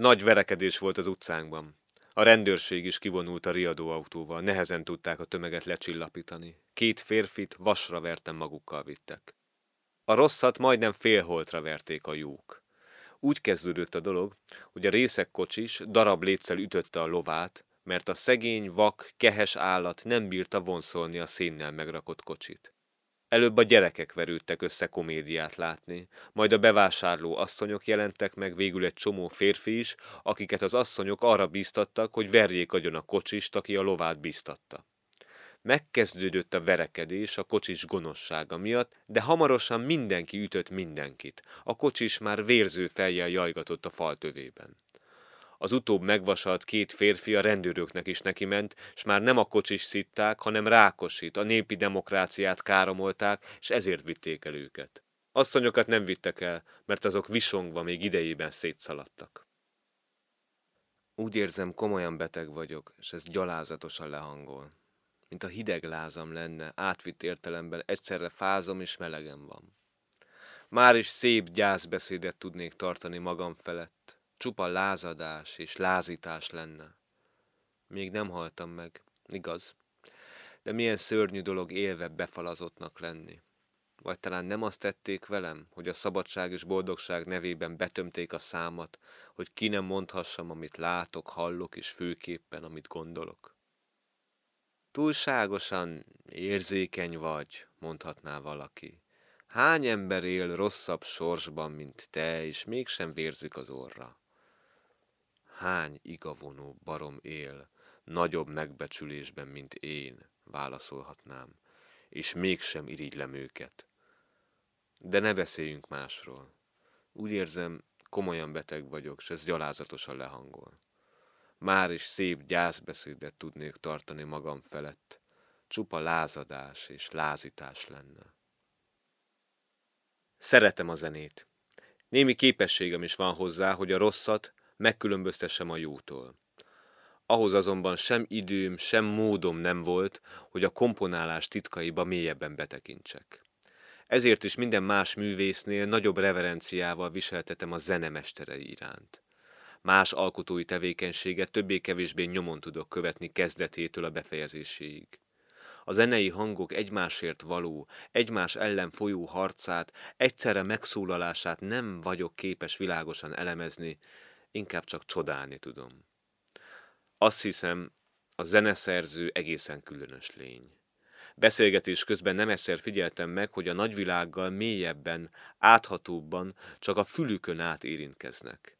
Nagy verekedés volt az utcánkban. A rendőrség is kivonult a riadóautóval, nehezen tudták a tömeget lecsillapítani. Két férfit vasra vertem magukkal vittek. A rosszat majdnem félholtra verték a jók. Úgy kezdődött a dolog, hogy a részek kocsis darab létszel ütötte a lovát, mert a szegény, vak, kehes állat nem bírta vonszolni a szénnel megrakott kocsit. Előbb a gyerekek verődtek össze komédiát látni, majd a bevásárló asszonyok jelentek meg, végül egy csomó férfi is, akiket az asszonyok arra bíztattak, hogy verjék agyon a kocsist, aki a lovát bíztatta. Megkezdődött a verekedés a kocsis gonoszsága miatt, de hamarosan mindenki ütött mindenkit. A kocsis már vérző fejjel jajgatott a fal tövében. Az utóbb megvasalt két férfi a rendőröknek is neki ment, s már nem a kocsis szitták, hanem Rákosit, a népi demokráciát káromolták, és ezért vitték el őket. Asszonyokat nem vittek el, mert azok visongva még idejében szétszaladtak. Úgy érzem, komolyan beteg vagyok, és ez gyalázatosan lehangol. Mint a hideg lázam lenne, átvitt értelemben egyszerre fázom és melegem van. Már is szép gyászbeszédet tudnék tartani magam felett, csupa lázadás és lázítás lenne. Még nem haltam meg, igaz, de milyen szörnyű dolog élve befalazottnak lenni. Vagy talán nem azt tették velem, hogy a szabadság és boldogság nevében betömték a számat, hogy ki nem mondhassam, amit látok, hallok, és főképpen, amit gondolok. Túlságosan érzékeny vagy, mondhatná valaki. Hány ember él rosszabb sorsban, mint te, és mégsem vérzik az orra? Hány igavonó barom él, nagyobb megbecsülésben, mint én, válaszolhatnám, és mégsem irigylem őket. De ne beszéljünk másról. Úgy érzem, komolyan beteg vagyok, s ez gyalázatosan lehangol. Már is szép gyászbeszédet tudnék tartani magam felett, csupa lázadás és lázítás lenne. Szeretem a zenét. Némi képességem is van hozzá, hogy a rosszat megkülönböztessem a jótól. Ahhoz azonban sem időm, sem módom nem volt, hogy a komponálás titkaiba mélyebben betekintsek. Ezért is minden más művésznél nagyobb reverenciával viseltetem a zenemesterei iránt. Más alkotói tevékenységet többé-kevésbé nyomon tudok követni kezdetétől a befejezéséig. A zenei hangok egymásért való, egymás ellen folyó harcát, egyszerre megszólalását nem vagyok képes világosan elemezni, inkább csak csodálni tudom. Azt hiszem, a zeneszerző egészen különös lény. Beszélgetés közben nem egyszer figyeltem meg, hogy a nagyvilággal mélyebben, áthatóbban csak a fülükön át érintkeznek.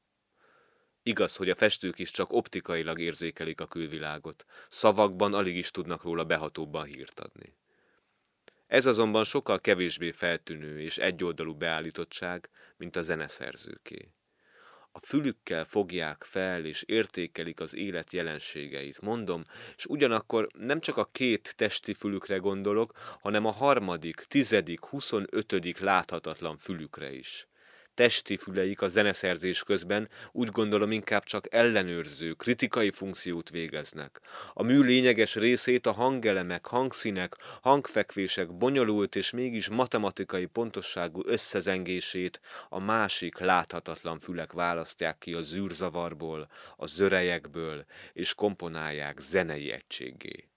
Igaz, hogy a festők is csak optikailag érzékelik a külvilágot, szavakban alig is tudnak róla behatóbban hírt adni. Ez azonban sokkal kevésbé feltűnő és egyoldalú beállítottság, mint a zeneszerzőké a fülükkel fogják fel és értékelik az élet jelenségeit. Mondom, és ugyanakkor nem csak a két testi fülükre gondolok, hanem a harmadik, tizedik, huszonötödik láthatatlan fülükre is testi füleik a zeneszerzés közben úgy gondolom inkább csak ellenőrző, kritikai funkciót végeznek. A mű lényeges részét a hangelemek, hangszínek, hangfekvések bonyolult és mégis matematikai pontosságú összezengését a másik láthatatlan fülek választják ki a zűrzavarból, a zörejekből, és komponálják zenei egységé.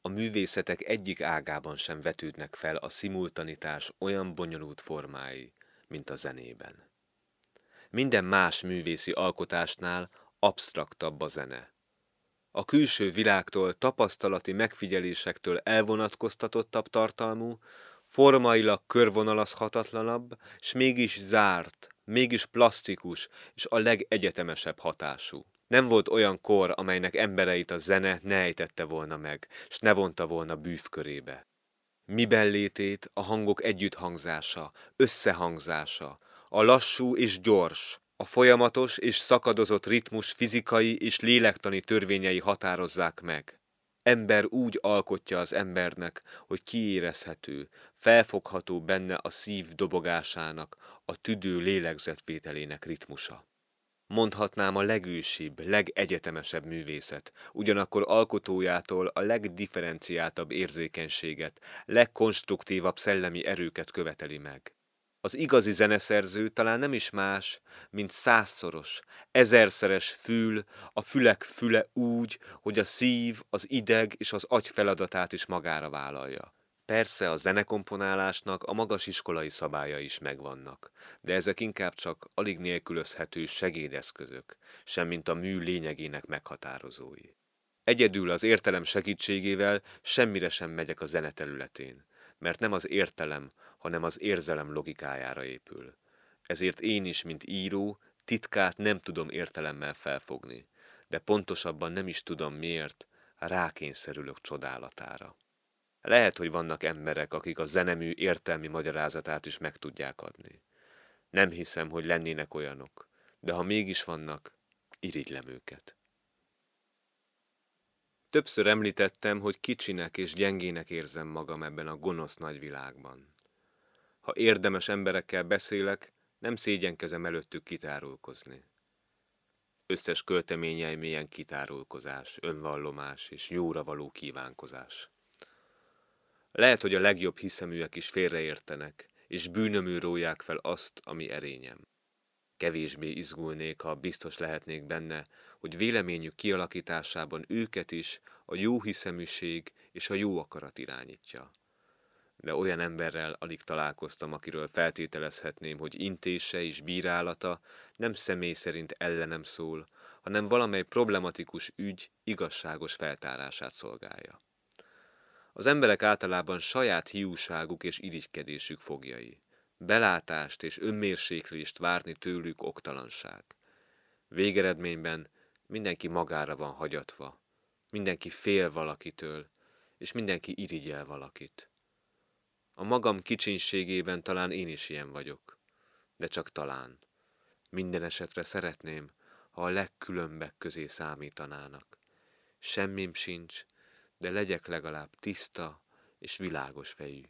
A művészetek egyik ágában sem vetődnek fel a szimultanitás olyan bonyolult formái, mint a zenében. Minden más művészi alkotásnál absztraktabb a zene. A külső világtól, tapasztalati megfigyelésektől elvonatkoztatottabb tartalmú, formailag körvonalazhatatlanabb, s mégis zárt, mégis plastikus és a legegyetemesebb hatású. Nem volt olyan kor, amelynek embereit a zene ne ejtette volna meg, s ne vonta volna bűvkörébe. Miben létét a hangok együtthangzása, összehangzása, a lassú és gyors, a folyamatos és szakadozott ritmus fizikai és lélektani törvényei határozzák meg. Ember úgy alkotja az embernek, hogy kiérezhető, felfogható benne a szív dobogásának, a tüdő lélegzetvételének ritmusa. Mondhatnám a legősibb, legegyetemesebb művészet, ugyanakkor alkotójától a legdifferenciáltabb érzékenységet, legkonstruktívabb szellemi erőket követeli meg. Az igazi zeneszerző talán nem is más, mint százszoros, ezerszeres fül, a fülek füle úgy, hogy a szív, az ideg és az agy feladatát is magára vállalja. Persze a zenekomponálásnak a magas iskolai szabálya is megvannak, de ezek inkább csak alig nélkülözhető segédeszközök, semmint a mű lényegének meghatározói. Egyedül az értelem segítségével semmire sem megyek a zene területén, mert nem az értelem, hanem az érzelem logikájára épül. Ezért én is, mint író, titkát nem tudom értelemmel felfogni, de pontosabban nem is tudom miért, rákényszerülök csodálatára. Lehet, hogy vannak emberek, akik a zenemű értelmi magyarázatát is meg tudják adni. Nem hiszem, hogy lennének olyanok, de ha mégis vannak, irigylem őket. Többször említettem, hogy kicsinek és gyengének érzem magam ebben a gonosz nagyvilágban. Ha érdemes emberekkel beszélek, nem szégyenkezem előttük kitárulkozni. Összes költeményeim ilyen kitárulkozás, önvallomás és jóra való kívánkozás. Lehet, hogy a legjobb hiszeműek is félreértenek, és bűnömű róják fel azt, ami erényem. Kevésbé izgulnék, ha biztos lehetnék benne, hogy véleményük kialakításában őket is a jó hiszeműség és a jó akarat irányítja. De olyan emberrel alig találkoztam, akiről feltételezhetném, hogy intése és bírálata nem személy szerint ellenem szól, hanem valamely problematikus ügy igazságos feltárását szolgálja. Az emberek általában saját hiúságuk és irigykedésük fogjai. Belátást és önmérséklést várni tőlük oktalanság. Végeredményben mindenki magára van hagyatva, mindenki fél valakitől, és mindenki irigyel valakit. A magam kicsinségében talán én is ilyen vagyok, de csak talán. Minden esetre szeretném, ha a legkülönbek közé számítanának. Semmim sincs, de legyek legalább tiszta és világos fejű.